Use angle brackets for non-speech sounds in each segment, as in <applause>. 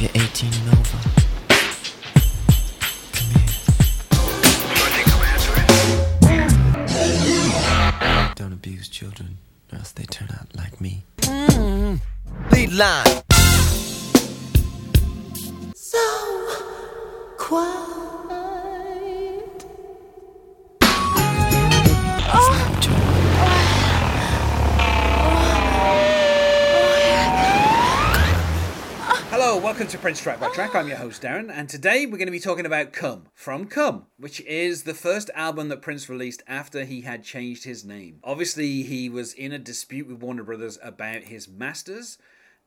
You're 18 and over. Don't abuse children, or else they turn out like me. Lead line. Welcome to Prince Track by Track. I'm your host Darren, and today we're going to be talking about Come from Come, which is the first album that Prince released after he had changed his name. Obviously, he was in a dispute with Warner Brothers about his masters,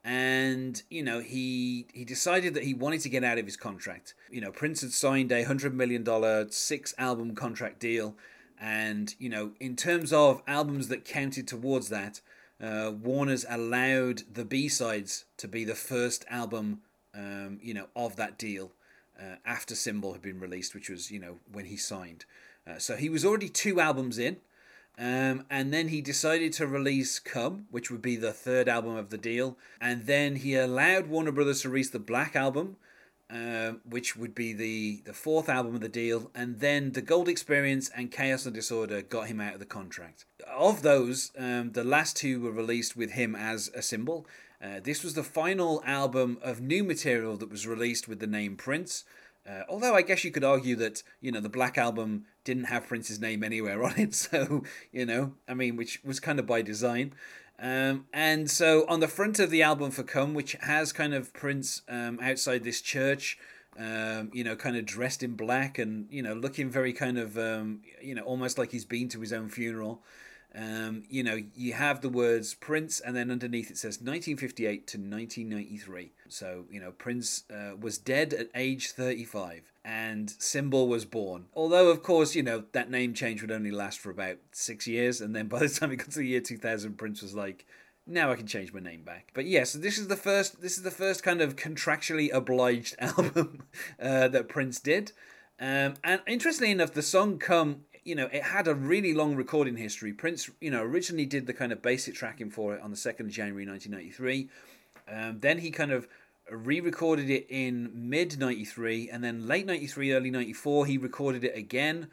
and you know he he decided that he wanted to get out of his contract. You know, Prince had signed a hundred million dollar six album contract deal, and you know, in terms of albums that counted towards that uh, Warner's allowed the B sides to be the first album, um, you know, of that deal uh, after Symbol had been released, which was you know when he signed. Uh, so he was already two albums in, um, and then he decided to release Come, which would be the third album of the deal, and then he allowed Warner Brothers to release the Black album. Um, which would be the, the fourth album of the deal, and then The Gold Experience and Chaos and Disorder got him out of the contract. Of those, um, the last two were released with him as a symbol. Uh, this was the final album of new material that was released with the name Prince. Uh, although I guess you could argue that you know the Black album didn't have Prince's name anywhere on it, <laughs> so you know I mean, which was kind of by design. Um, and so on the front of the album for Come, which has kind of Prince um, outside this church, um, you know, kind of dressed in black and, you know, looking very kind of, um, you know, almost like he's been to his own funeral. Um, you know, you have the words Prince, and then underneath it says 1958 to 1993. So, you know, Prince uh, was dead at age 35 and Symbol was born. Although, of course, you know, that name change would only last for about six years. And then by the time it got to the year 2000, Prince was like, now I can change my name back. But yes, yeah, so this is the first. This is the first kind of contractually obliged <laughs> album uh, that Prince did. Um, and interestingly enough, the song "Come," you know, it had a really long recording history. Prince, you know, originally did the kind of basic tracking for it on the second of January, nineteen ninety three. Um, then he kind of re-recorded it in mid 93 and then late 93 early 94 he recorded it again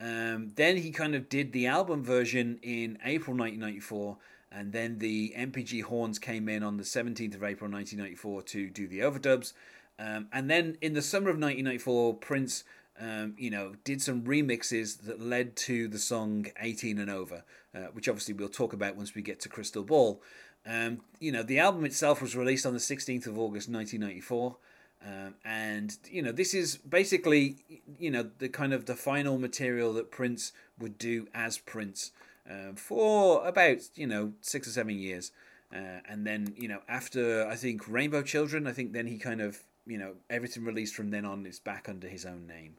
um, then he kind of did the album version in april 1994 and then the NPG horns came in on the 17th of april 1994 to do the overdubs um, and then in the summer of 1994 prince um, you know, did some remixes that led to the song 18 and Over, uh, which obviously we'll talk about once we get to Crystal Ball. Um, you know, the album itself was released on the 16th of August 1994. Um, and you know this is basically you know the kind of the final material that Prince would do as Prince um, for about you know six or seven years, uh, and then you know after I think Rainbow Children, I think then he kind of you know everything released from then on is back under his own name.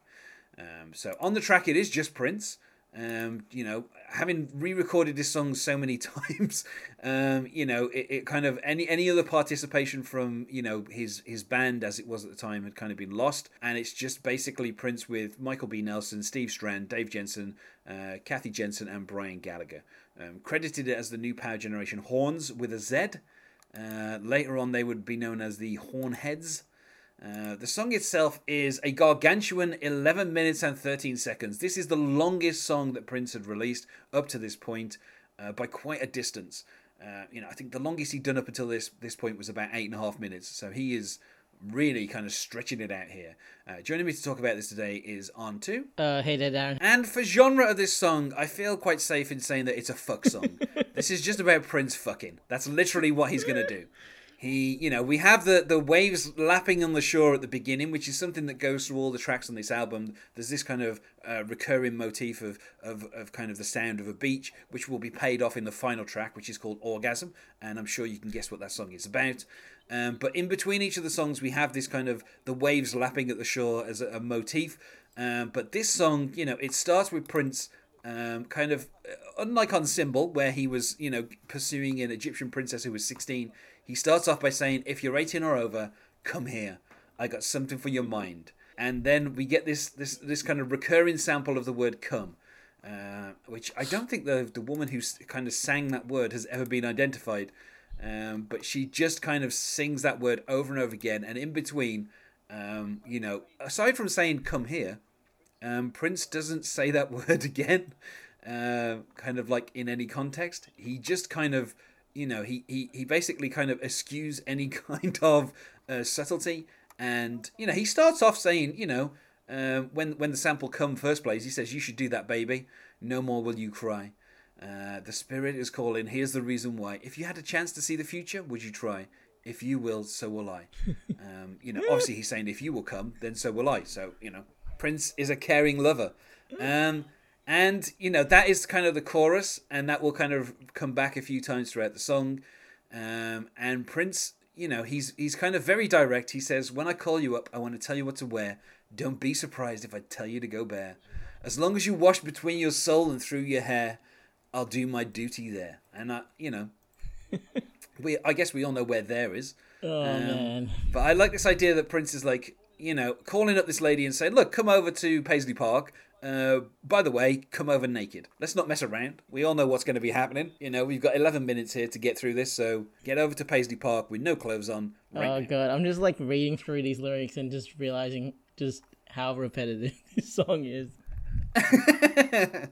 Um, so on the track it is just Prince. Um, you know, having re-recorded this song so many <laughs> times, um, you know, it, it kind of any any other participation from you know his his band as it was at the time had kind of been lost, and it's just basically Prince with Michael B. Nelson, Steve Strand, Dave Jensen, uh, Kathy Jensen, and Brian Gallagher. Um, credited as the new Power Generation Horns with a Z. Uh, later on, they would be known as the Hornheads. Uh, the song itself is a gargantuan 11 minutes and 13 seconds. This is the longest song that Prince had released up to this point uh, by quite a distance. Uh, you know, I think the longest he'd done up until this this point was about eight and a half minutes. So he is really kind of stretching it out here. Uh, joining me to talk about this today is Anhtu. Uh, hey there, Darren. And for genre of this song, I feel quite safe in saying that it's a fuck song. <laughs> this is just about Prince fucking. That's literally what he's going to do. He, you know, we have the the waves lapping on the shore at the beginning, which is something that goes through all the tracks on this album. There's this kind of uh, recurring motif of, of of kind of the sound of a beach, which will be paid off in the final track, which is called Orgasm, and I'm sure you can guess what that song is about. Um, but in between each of the songs, we have this kind of the waves lapping at the shore as a, a motif. Um, but this song, you know, it starts with Prince. Um, kind of unlike on Symbol, where he was, you know, pursuing an Egyptian princess who was 16, he starts off by saying, If you're 18 or over, come here. I got something for your mind. And then we get this this this kind of recurring sample of the word come, uh, which I don't think the the woman who kind of sang that word has ever been identified. Um, but she just kind of sings that word over and over again, and in between, um, you know, aside from saying "come here," um, Prince doesn't say that <laughs> word again, uh, kind of like in any context. He just kind of, you know, he he, he basically kind of eschews <laughs> any kind of uh, subtlety, and you know, he starts off saying, you know, um, when when the sample come first place, he says, "You should do that, baby. No more will you cry." Uh, the spirit is calling. Here's the reason why. If you had a chance to see the future, would you try? If you will, so will I. <laughs> Um, you know, obviously he's saying if you will come, then so will I. So you know, Prince is a caring lover, um, and you know that is kind of the chorus, and that will kind of come back a few times throughout the song. Um, and Prince, you know, he's he's kind of very direct. He says, "When I call you up, I want to tell you what to wear. Don't be surprised if I tell you to go bare. As long as you wash between your soul and through your hair." I'll do my duty there. And I, you know, <laughs> we I guess we all know where there is. Oh Um, man. But I like this idea that Prince is like, you know, calling up this lady and saying, "Look, come over to Paisley Park. Uh, by the way, come over naked. Let's not mess around. We all know what's going to be happening. You know, we've got 11 minutes here to get through this, so get over to Paisley Park with no clothes on. Right Oh now." god, I'm just like reading through these lyrics and just realizing just how repetitive <laughs> this song is. <laughs>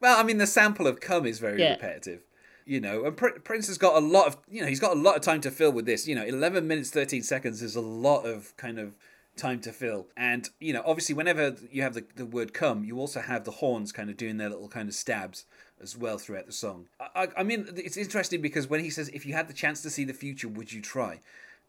well, I mean, the sample of "come" is very Yeah. repetitive. You know, and Pr- Prince has got a lot of, you know, he's got a lot of time to fill with this. You know, 11 minutes, 13 seconds is a lot of kind of time to fill. And, you know, obviously, whenever you have the, the word come, you also have the horns kind of doing their little kind of stabs as well throughout the song. I, I, I mean, it's interesting because when he says, if you had the chance to see the future, would you try?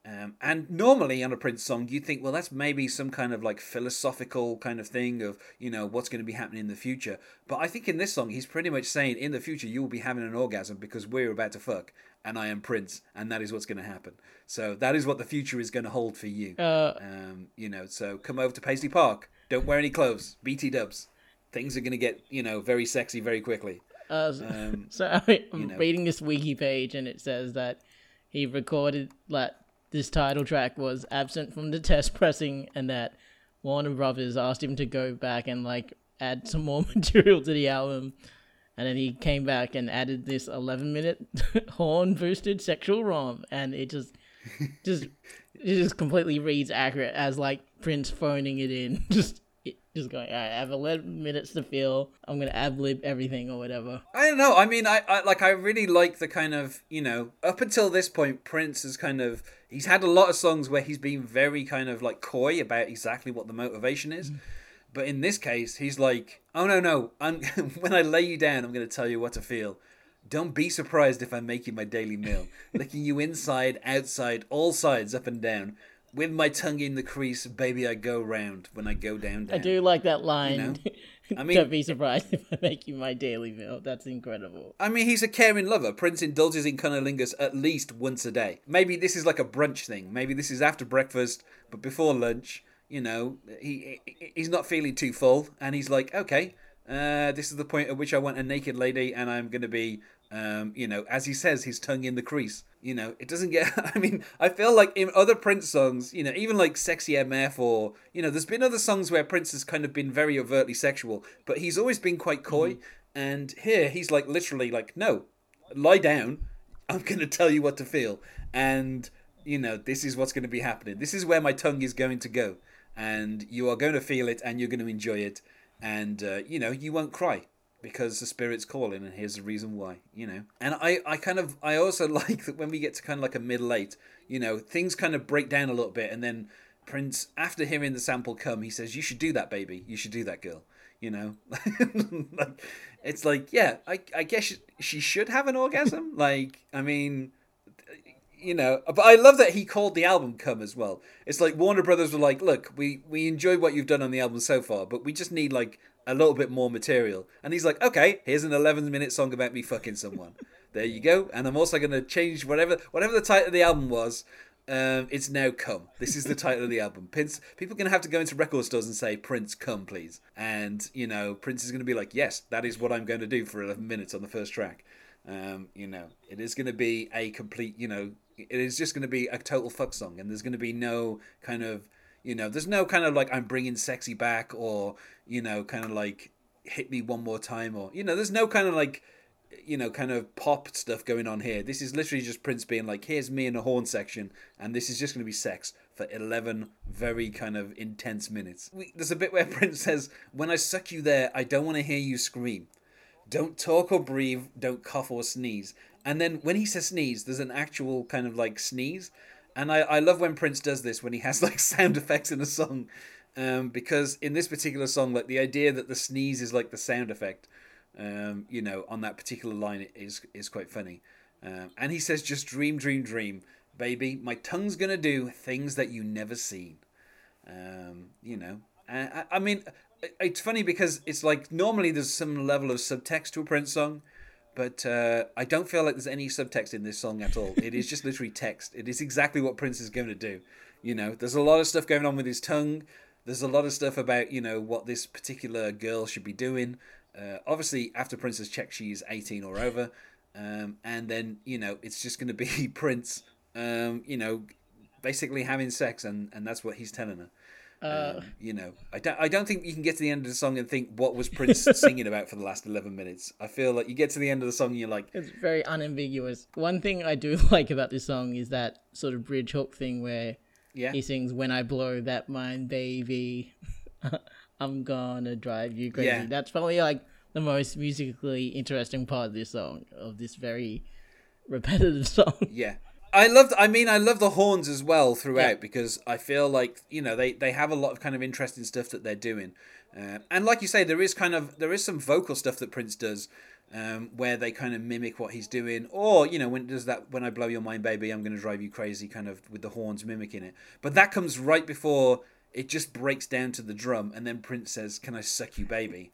Um, and normally on a Prince song, you'd think, well, that's maybe some kind of like philosophical kind of thing of, you know, what's going to be happening in the future. But I think in this song, he's pretty much saying, in the future, you will be having an orgasm because we're about to fuck, and I am Prince, and that is what's going to happen. So that is what the future is going to hold for you. Uh, Um, you know, so come over to Paisley Park. Don't wear any clothes. BT dubs. Things are going to get, you know, very sexy very quickly. uh, Um, <laughs> so I, know. reading this wiki page and it says that he recorded that this title track was absent from the test pressing and that Warner Brothers asked him to go back and like add some more <laughs> material to the album. And then he came back and added this 11 minute <laughs> horn boosted sexual rom and it just just it just completely reads accurate as like Prince phoning it in <laughs> just just going "All right, I have 11 minutes to fill I'm gonna ad lib everything or whatever I don't know. I mean, I, I like. I really like the kind of you know. Up until this point, Prince has kind of he's had a lot of songs where he's been very kind of like coy about exactly what the motivation is. Mm. But in this case, he's like, "Oh no, no! I'm <laughs> when I lay you down, I'm going to tell you what to feel. Don't be surprised if I make you my daily meal, <laughs> licking you inside, outside, all sides, up and down." With my tongue in the crease, baby, I go round when I go down. down. I do like that line know? <laughs> I mean- don't be surprised if I make you my daily meal that's incredible I mean, he's a caring lover. Prince indulges in cunnilingus at least once a day. Maybe this is like a brunch thing. Maybe this is after breakfast, but before lunch. You know, he he- he's not feeling too full, and he's like, okay, uh, this is the point at which I want a naked lady, and I'm gonna be, um, you know, as he says, his tongue in the crease. You know, it doesn't get. <laughs> I mean, I feel like in other Prince songs, you know, even like "Sexy MF" or you know, there's been other songs where Prince has kind of been very overtly sexual, but he's always been quite coy. And here he's like literally like, no, lie down. I'm <laughs> going to tell you what to feel. And, you know, this is what's going to be happening. This is where my tongue is going to go. And you are going to feel it and you're going to enjoy it. And, uh, you know, you won't cry because the spirit's calling and here's the reason why, you know. And I, I kind of, I also <laughs> like that when we get to kind of like a middle eight, you know, things kind of break down a little bit. And then Prince, after hearing the sample come, he says, You should do that, baby. You should do that, girl. You know, <laughs> like it's like, yeah, I, I guess she should have an orgasm. <laughs> like, I mean, you know, but I love that he called the album "Come" as well. It's like Warner Brothers were like, "Look, we we enjoyed what you've done on the album so far, but we just need like a little bit more material." And he's like, "Okay, here's an 11 minute song about me fucking someone. there you go." And I'm also going to change whatever whatever the title of the album was. Um, it's now "Come." This is the title of the album. Prince. People are going to have to go into record stores and say, "Prince, come, please." And you know, Prince is going to be like, "Yes, that is what I'm going to do for 11 minutes on the first track." Um, you know, it is going to be a complete, you know, it is just going to be a total fuck song, and there's going to be no kind of, you know, there's no kind of like I'm bringing sexy back, or you know, kind of like hit me one more time, or you know, there's no kind of like you know, kind of pop stuff going on here. This is literally just Prince being like, here's me in a horn section, and this is just going to be sex for 11 very kind of intense minutes. We, there's a bit where <laughs> Prince says, When I suck you there, I don't want to hear you scream. Don't talk or breathe, don't cough or sneeze. And then when he says sneeze, there's an actual kind of like sneeze. And I, I love when Prince does this when he has like <laughs> sound effects in a song. Um, because in this particular song, like the idea that the sneeze is like the sound effect, um, you know, on that particular line is is quite funny. Um, and he says, "Just dream, dream, dream, baby. My tongue's gonna do things that you never seen." Um, you know, I, I mean, it's funny because it's like normally there's some level of subtext to a Prince song, but uh, I don't feel like there's any subtext in this song at all. It is just literally text. It is exactly what Prince is going to do. You know, there's a lot of stuff going on with his tongue. There's a lot of stuff about you know what this particular girl should be doing. Uh, obviously, after Prince has checked she's 18 or over, um, and then you know it's just going to be <laughs> Prince, um, you know, basically having sex, and and that's what he's telling her. Uh, Um, you know, I don't, I don't think you can get to the end of the song and think what was Prince <laughs> singing about for the last eleven minutes. I feel like you get to the end of the song and you're like, It's very unambiguous. One thing I do <laughs> like about this song is that sort of bridge hook thing where yeah, he sings "When I blow that mind, baby, <laughs> I'm gonna drive you crazy." Yeah. That's probably like the most musically interesting part of this song, of this very repetitive song. yeah. I love. I mean, I love the horns as well throughout Yeah. because I feel like you know they they have a lot of kind of interesting stuff that they're doing, uh, and like you say, there is kind of there is some vocal stuff that Prince does. Um, where they kind of mimic what he's doing, or you know, when does that "When I Blow Your Mind, Baby, I'm Gonna Drive You Crazy" kind of with the horns mimicking it. But that comes right before it just breaks down to the drum, and then Prince says, "Can I suck you, baby?"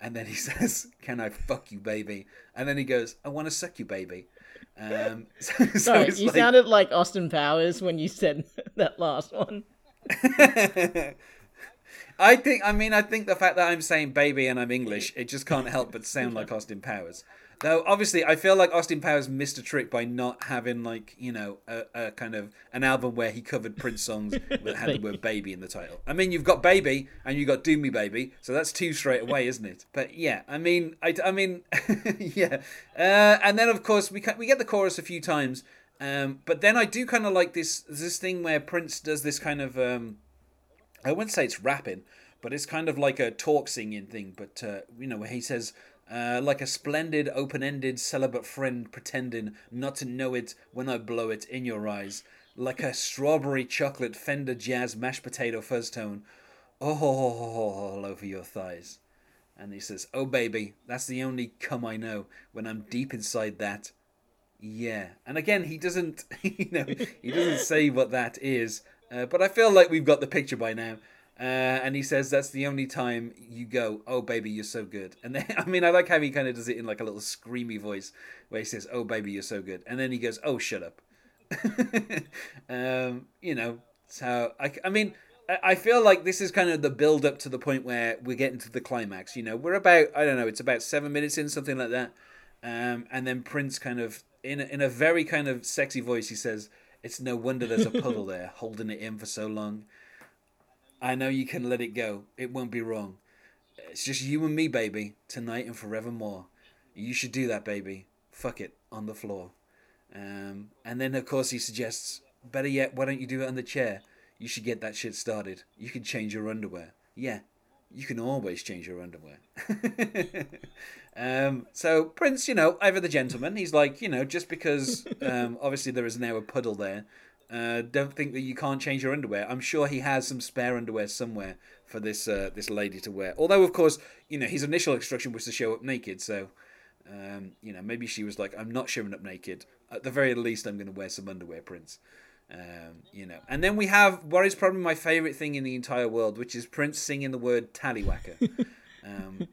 And then he <laughs> says, "Can I fuck you, baby?" And then he goes, "I want to suck you, baby." Um, so, <laughs> so Sorry, you like- sounded like Austin Powers when you said <laughs> that last one. <laughs> I think. I mean, I think the fact that I'm saying baby and I'm English, it just can't help but sound like Austin Powers. Though obviously, I feel like Austin Powers missed a trick by not having like you know a, a kind of an album where he covered Prince songs <laughs> that had the word baby in the title. I mean, you've got baby and you have got do me baby, so that's two straight away, isn't it? But yeah, I mean, I, I mean, <laughs> yeah, uh, and then of course we we get the chorus a few times. Um, but then I do kind of like this this thing where Prince does this kind of um, I wouldn't say it's rapping, but it's kind of like a talk singing thing. But uh, you know, where he says, uh, "Like a splendid, open-ended celibate friend, pretending not to know it when I blow it in your eyes, like a strawberry chocolate Fender Jazz mashed potato fuzz tone, all over your thighs." And he says, "Oh baby, that's the only cum I know when I'm deep inside that." Yeah, and again, he doesn't, <laughs> you know, he doesn't say what that is, uh, but I feel like we've got the picture by now. Uh, and he says that's the only time you go, oh baby, you're so good. And then, <laughs> I mean, I like how he kind of does it in like a little screamy voice, where he says, oh baby, you're so good, and then he goes, oh shut up. <laughs> um, you know, so I, I mean, I- feel like this is kind of the build up to the point where we're getting to the climax. You know, we're about, I don't know, it's about seven minutes in, something like that. Um, and then Prince kind of, in a, in a very kind of sexy voice, he says, "It's no wonder there's a puddle there, <laughs> holding it in for so long. I know you can let it go. It won't be wrong. It's just you and me, baby, tonight and forevermore. You should do that, baby. Fuck it on the floor." Um, and then of course he suggests, "Better yet, why don't you do it on the chair? You should get that shit started. You can change your underwear. Yeah, you can always change your underwear." <laughs> Um, so Prince, you know, ever the gentleman, he's like, you know, just because <laughs> um, obviously there is now a puddle there, uh, don't think that you can't change your underwear. I'm sure he has some spare underwear somewhere for this uh, this lady to wear. Although, of course, you know, his initial instruction was to show up naked. So, um, you know, maybe she was like, I'm not showing up naked. At the very least, I'm going to wear some underwear, Prince. Um, you know, and then we have what is probably my favorite thing in the entire world, which is Prince singing the word tallywhacker. <laughs> um,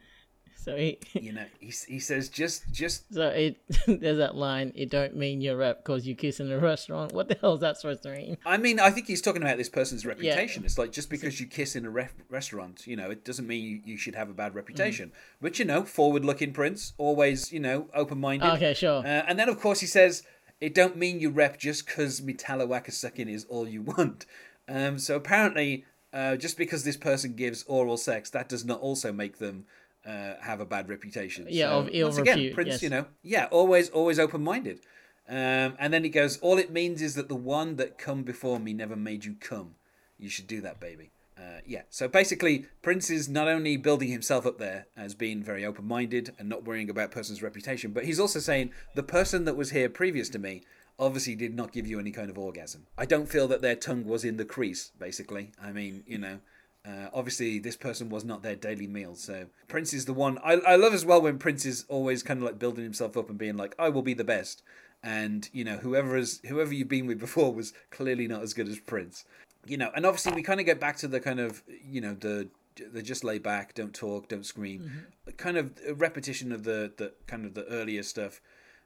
So he, <laughs> you know, he, he says just just so it <laughs> there's that line. It don't mean you're rap because you kiss in a restaurant. What the hell is that supposed to mean? I mean, I think he's talking about this person's reputation. It's like just because you kiss in a re- restaurant, you know, it doesn't mean you, you should have a bad reputation. Mm. Which, you know, forward looking Prince, always, you know, open minded. Okay, sure. Uh, and then, of course, he says, it don't mean you rep just because me tallywhacker sucking is all you want. Um, so apparently, uh, just because this person gives oral sex, that does not also make them uh, have a bad reputation. Yeah, So, of ill once again, repute, Prince, yes. you know, yeah, always always open minded. Um, and then he goes, all it means is that the one that come before me never made you come. You should do that, baby. Uh, yeah. So basically, Prince is not only building himself up there as being very open minded and not worrying about person's reputation, but he's also saying the person that was here previous to me obviously did not give you any kind of orgasm. I don't feel that their tongue was in the crease, basically. I mean, you know. Uh, obviously, this person was not their daily meal, so Prince is the one. I, I love as well when Prince is always kind of like building himself up and being like, "I will be the best," and you know, whoever is whoever you've been with before was clearly not as good as Prince you know, and obviously we kind of get back to the kind of you know the the just lay back, don't talk, don't scream, kind of a repetition of the the kind of the earlier stuff.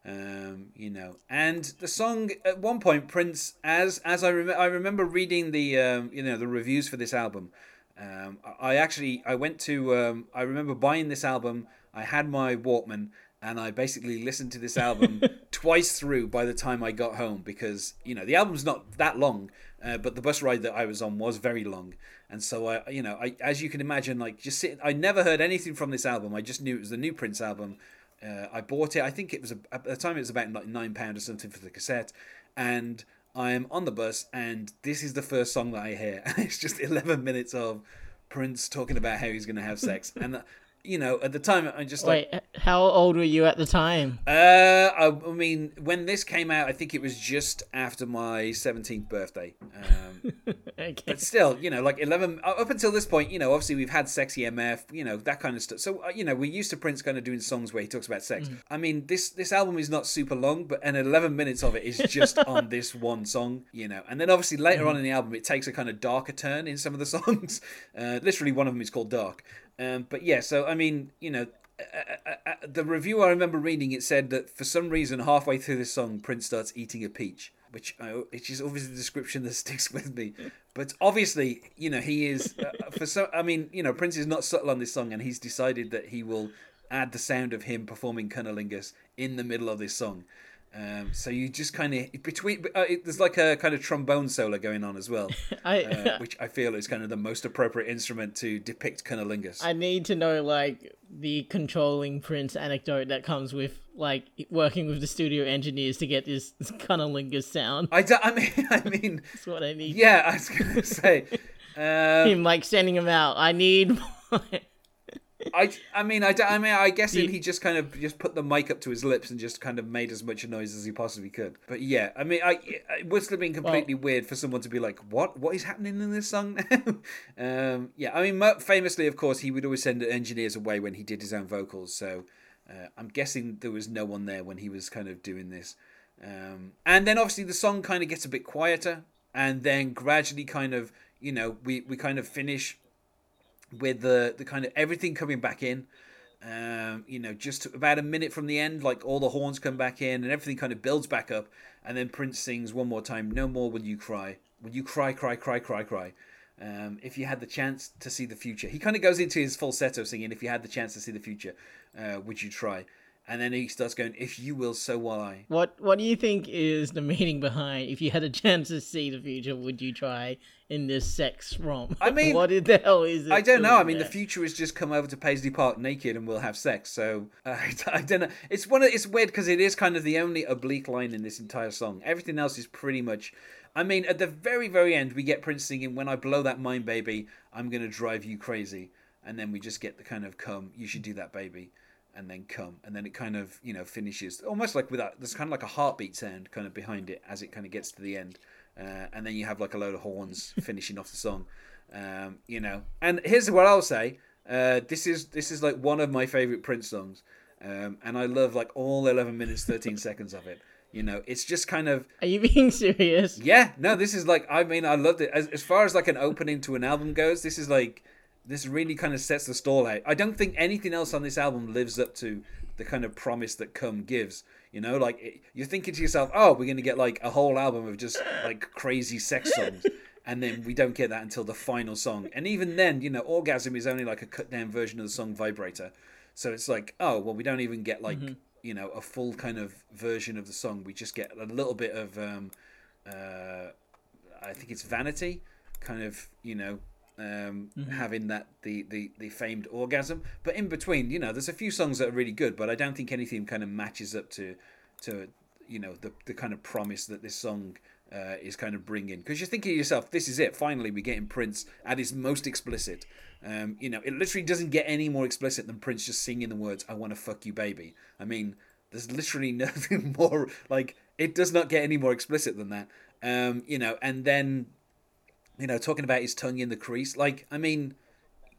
Um, you know, and the song at one point, Prince, as as I remember, I remember reading the um, you know the reviews for this album. Um, I actually I went to um, I remember buying this album. I had my Walkman and I basically listened to this album <laughs> twice through by the time I got home because you know the album's not that long, uh, but the bus ride that I was on was very long, and so I you know I as you can imagine like just sit. I never heard anything from this album. I just knew it was the new Prince album. Uh, I bought it. I think it was a, at the time it was about like nine pound or something for the cassette, and I'm on the bus and this is the first song that I hear. <laughs> it's just eleven minutes of Prince talking about how he's going to have sex, <laughs> and you know at the time I'm just like. Wait, h- how old were you at the time? Uh, I, I mean, when this came out, I think it was just after my seventeenth birthday. Um, <laughs> Okay. but still, you know, like eleven up until this point, you know, obviously we've had sexy MF, you know, that kind of stuff. So uh, you know, we're used to Prince kind of doing songs where he talks about sex. I mean, this this album is not super long, but and eleven minutes of it is just <laughs> on this one song, you know. And then obviously later on in the album, it takes a kind of darker turn in some of the <laughs> songs. Uh, literally, one of them is called Dark. Um, but yeah, so I mean, you know, uh, uh, uh, the review I remember reading it said that for some reason halfway through this song Prince starts eating a peach, which I, which is obviously the description that <laughs> sticks with me. But obviously, you know, he is uh, for so. I mean, you know, Prince is not subtle on this song, and he's decided that he will add the sound of him performing Cunnilingus in the middle of this song. Um, so you just kind of between uh, it, there's like a kind of trombone solo going on as well, <laughs> I uh, <laughs> which I feel is kind of the most appropriate instrument to depict Cunnilingus. I need to know like the controlling Prince anecdote that comes with like working with the studio engineers to get this, this <laughs> cunnilingus sound. I, do, I mean, <laughs> I mean, That's what I need. yeah, I was gonna say, <laughs> um, Him like sending him out. I need. I, I mean, I, I mean, I guess he just kind of just put the mic up to his lips and just kind of made as much noise as he possibly could. But yeah, I mean, I it would have been completely weird for someone to be like, "What? What is happening in this song?" now?" <laughs> um, yeah, I mean, famously, of course, he would always send engineers away when he did his own vocals. So uh, I'm guessing there was no one there when he was kind of doing this. Um, and then obviously the song kind of gets a bit quieter, and then gradually, kind of, you know, we we kind of finish with the the kind of everything coming back in. Um, you know, just about a minute from the end, like all the horns come back in and everything kind of builds back up, and then Prince sings one more time, "No more will you cry, will you cry, cry, cry, cry, cry." Um, if you had the chance to see the future, he kind of goes into his falsetto singing. If you had the chance to see the future, uh, would you try? And then he starts going, "If you will, so will I." What What do you think is the meaning behind? If you had a chance to see the future, would you try in this sex romp? I mean, <laughs> what the hell is it? I don't know. I mean, the future has just come over to Paisley Park naked and we'll have sex. So uh, <laughs> I don't know. It's one. Of, it's weird because it is kind of the only oblique line in this entire song. Everything else is pretty much. I mean, at the very, very end, we get Prince singing, "When I blow that mind, baby, I'm gonna drive you crazy," and then we just get the kind of "Come, you should do that, baby." And then come, and then it kind of you know finishes almost like without. There's kind of like a heartbeat sound kind of behind it as it kind of gets to the end, uh, and then you have like a load of horns <laughs> finishing off the song. Um, you know, and here's what I'll say: uh, this is this is like one of my favorite Prince songs, um, and I love like all 11 minutes 13 seconds of it. You know, it's just kind of Are you being <laughs> serious? yeah. No, this is like I mean I loved it as as far as like an opening to an album goes. This is like this really kind of sets the stall out. I don't think anything else on this album lives up to the kind of promise that Come gives. You know, like it, you're thinking to yourself, "Oh, we're going to get like a whole album of just like crazy sex songs." <laughs> And then we don't get that until the final song. And even then, you know, Orgasm is only like a cut down version of the song Vibrator. So it's like, oh, well, we don't even get like, you know, a full kind of version of the song. We just get a little bit of, um, uh, I think it's Vanity, kind of, you know, um, Mm-hmm. having that the, the the famed orgasm. But in between, you know, there's a few songs that are really good, but I don't think anything kind of matches up to to you know the the kind of promise that this song. Uh, is kind of bringing because you're thinking to yourself, this is it. Finally, we're getting Prince at his most explicit. Um, you know, it literally doesn't get any more explicit than Prince just singing the words "I want to fuck you, baby." I mean, there's literally <laughs> nothing more like it does not get any more explicit than that. Um, you know, and then you know, talking about his tongue in the crease. Like, I mean,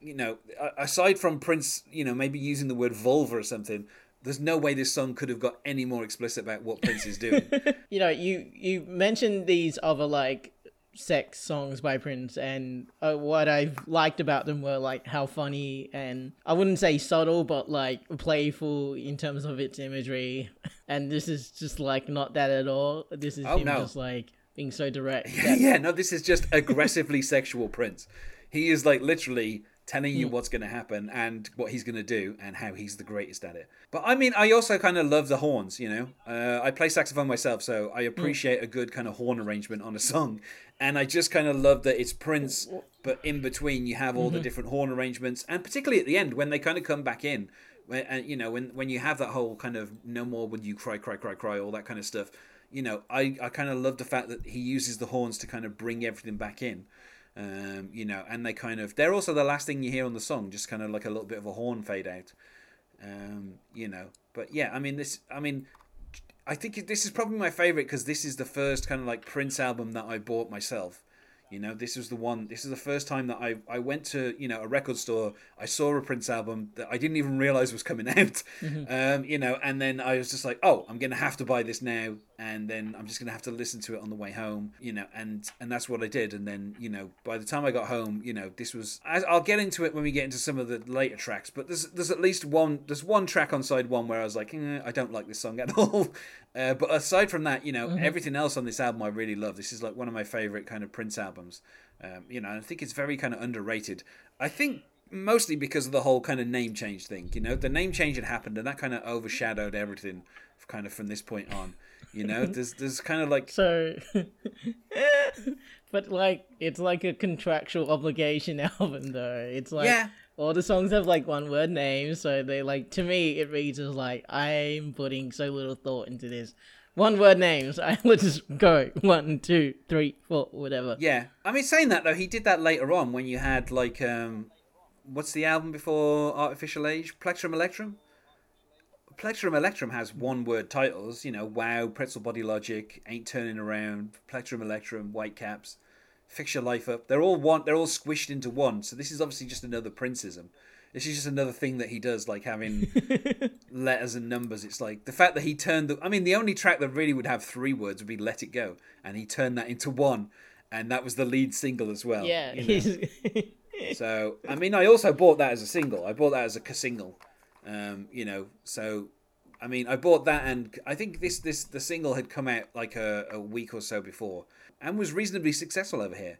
you know, aside from Prince, you know, maybe using the word vulva or something, there's no way this song could have got any more explicit about what Prince is doing. <laughs> you know, you you mentioned these other like sex songs by Prince, and uh, what I've liked about them were like how funny and I wouldn't say subtle, but like playful in terms of its imagery. <laughs> And this is just like not that at all. This is Oh, him no. just like being so direct. <laughs> that- yeah, no, this is just aggressively <laughs> sexual Prince. He is like literally telling Hmm. you what's going to happen and what he's going to do and how he's the greatest at it. But I mean, I also kind of love the horns, you know. Uh, I play saxophone myself, so I appreciate a good kind of horn arrangement on a song. And I just kind of love that it's Prince, but in between you have all the different horn arrangements, and particularly at the end when they kind of come back in. When, and you know when when you have that whole kind of no more would you cry cry cry cry all that kind of stuff you know i i kind of love the fact that he uses the horns to kind of bring everything back in. Um you know and they kind of they're also the last thing you hear on the song just kind of like a little bit of a horn fade out. Um you know but yeah i mean this i mean i think this is probably my favorite because this is the first kind of like prince album that i bought myself you know, this was the one. This is the first time that I, I went to you know a record store. I saw a Prince album that I didn't even realize was coming <laughs> out. Um, you know, and then I was just like, oh, I'm gonna have to buy this now, and then I'm just gonna have to listen to it on the way home. You know, and and that's what I did. And then you know, by the time I got home, you know, this was. I, I'll get into it when we get into some of the later tracks. But there's there's at least one there's one track on side one where I was like, eh, I don't like this song at <laughs> all. Uh, but aside from that, you know, everything else on this album I really love. This is like one of my favorite kind of Prince albums. Um, you know, I think it's very kind of underrated. I think mostly because of the whole kind of name change thing. You know, the name change had happened, and that kind of overshadowed everything, kind of from this point on. You know, <laughs> there's there's kind of like So, <laughs> but like it's like a contractual obligation <laughs> album though. It's like Yeah. all the songs have like one word names, so they like to me it reads as like I'm putting so little thought into this. One word names. <laughs> I let's just go one, two, three, four, whatever. yeah. I mean, saying that though, he did that later on when you had like um, what's the album before Art Official Age? Plectrum Electrum. Plectrum Electrum has one word titles, you know, Wow, Pretzel Body Logic, Ain't Turning Around, Plectrum Electrum, Whitecaps, Fix Your Life Up. They're all one they're all squished into one. So this is obviously just another Princeism. This is just another thing that he does, like having <laughs> letters and numbers. It's like the fact that he turned the I mean, the only track that really would have three words would be Let It Go. And he turned that into one. And that was the lead single as well. Yeah, you know? <laughs> So I mean, I also bought that as a single. I bought that as a ca- single. Um, you know, so I mean, I bought that, and I think this this the single had come out like a, a week or so before, and was reasonably successful over here.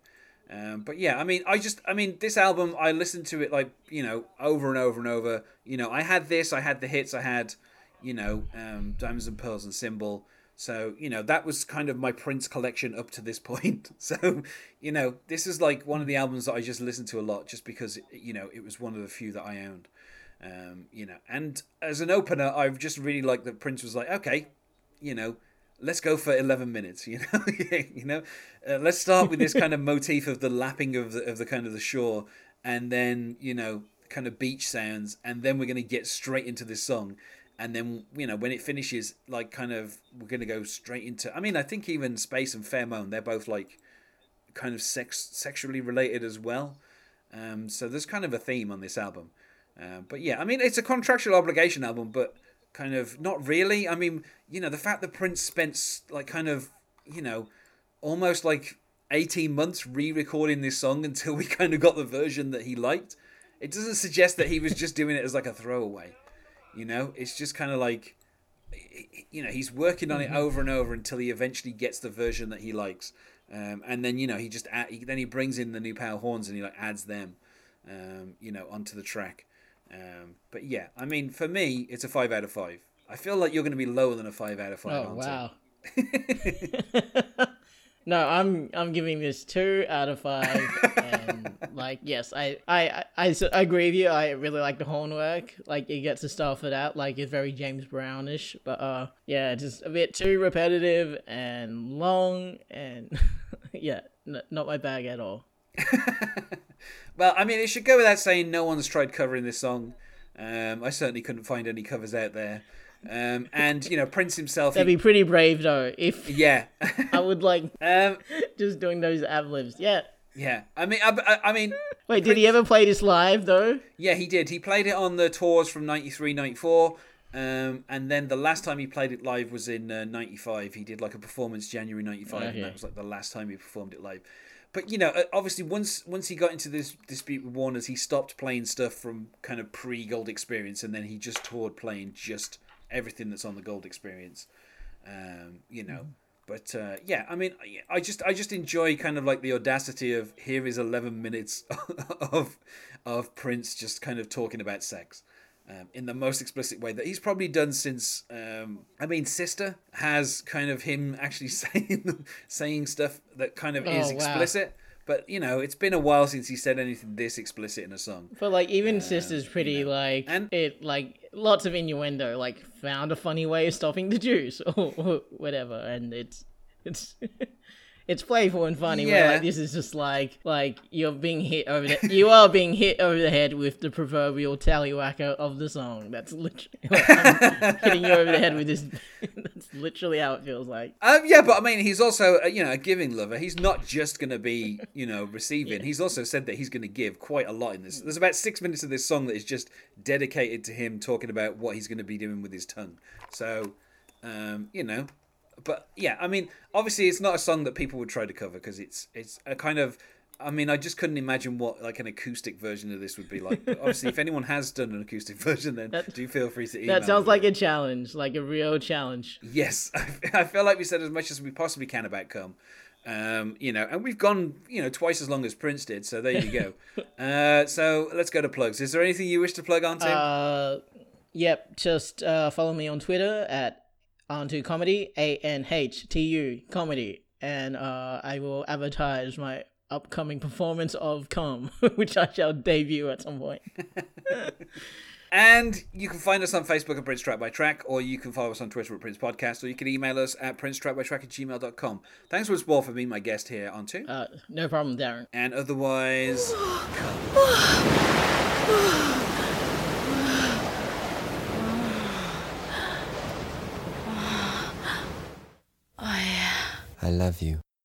Um, but yeah, I mean, I just, I mean, this album, I listened to it like you know over and over and over. You know, I had this, I had the hits, I had, you know, um, Diamonds and Pearls and Symbol. So you know that was kind of my Prince collection up to this <laughs> point. So you know this is like one of the albums that I just listened to a lot, just because you know it was one of the few that I owned. Um, you know, and as an opener, I've just really liked that Prince was like, okay, you know, let's go for 11 minutes you know <laughs> you know? Uh, let's start with this kind of <laughs> motif of the lapping of the, of the kind of the shore and then you know kind of beach sounds and then we're going to get straight into this song. And then you know when it finishes like kind of we're going to go straight into i mean i think even space and pheromone they're both like kind of sex sexually related as well. Um, so there's kind of a theme on this album. Uh, but yeah i mean it's a contractual obligation album but kind of not really i mean you know the fact that prince spent like kind of you know almost like 18 months re-recording this song until we <laughs> kind of got the version that he liked it doesn't suggest that he was just doing it as like a throwaway you know? It's just kind of like you know he's working on it over and over until he eventually gets the version that he likes um, and then you know he just add, he, then he brings in the new power horns and he like adds them um, you know onto the track um, but yeah i mean for me it's a five out of five i feel like you're going to be lower than a five out of five Oh wow. <laughs> <laughs> No, I'm I'm giving this two out of five, and <laughs> like yes, I I I agree with you. I really like the horn work. Like it gets to stuff it out. Like it's very James Brownish, but uh yeah, it's just a bit too repetitive and long, and yeah, n- not my bag at all. <laughs> Well, I mean, it should go without saying no one's tried covering this song. Um, I certainly couldn't find any covers out there. Um, and you know, Prince himself. That'd he- be pretty brave though. If yeah, <laughs> I would like <laughs> um, just doing those ad libs. Yeah. yeah. I mean, I, I- I mean, Wait, did he ever play this live though? yeah, he did. He played it on the tours from '93, '94. Um, and then the last time he played it live was in uh, '95. He did like a performance January '95, and that was like the last time he performed it live. But you know, obviously, once once he got into this dispute with Warner's, he stopped playing stuff from kind of pre Gold Experience, and then he just toured playing just everything that's on the Gold Experience. Um, you know, but uh, yeah, I mean, I- I just I just enjoy kind of like the audacity of here is eleven minutes <laughs> of of Prince just kind of talking about sex. Um, in the most explicit way that he's probably done since um, I mean Sister has kind of him actually <laughs> saying saying stuff that kind of is Oh, wow. explicit but you know it's been a while since he said anything this explicit in a song But like even Sister's pretty like And- it like lots of innuendo, like found a funny way of stopping the juice or, <laughs> or whatever, and it's it's <laughs> it's playful and funny. Where Yeah. like this is just like like you're being hit over the you are being hit over the head with the proverbial tallywhacker of the song. That's literally like, <laughs> hitting you over the head with this. that's literally how it feels like. Um, yeah, but I mean, he's also uh, you know a giving lover. He's not just going to be you know receiving. He's also said that he's going to give quite a lot in this. There's about six minutes of this song that is just dedicated to him talking about what he's going to be doing with his tongue. So, um, you know, but yeah, I mean, obviously, it's not a song that people would try to cover because it's it's a kind of. I mean, I just couldn't imagine what like an acoustic version of this would be like. But obviously, if anyone has done an acoustic <laughs> version, then That- do feel free to email. That sounds me. like a challenge, like a real challenge. Yes, <laughs> I feel like we said as much as we possibly can about Come. Um, you know, and we've gone, you know, twice as long as Prince did. So there you go. <laughs> uh, so let's go to plugs. Is there anything you wish to plug on, Tim? Uh, yep. Just uh, follow me on Twitter at Anhtu Comedy, A N H T U Comedy, and uh, I will advertise my upcoming performance of Come, <laughs> which I shall debut at some point. <laughs> and you can find us on Facebook at Prince Track by Track, or you can follow us on Twitter at Prince Podcast, or you can email us at princetrackbytrack at gmail.com. Thanks once more for being my guest here Anhtu. Uh, no problem, Darren. and otherwise, <sighs> <sighs> <sighs> I love you.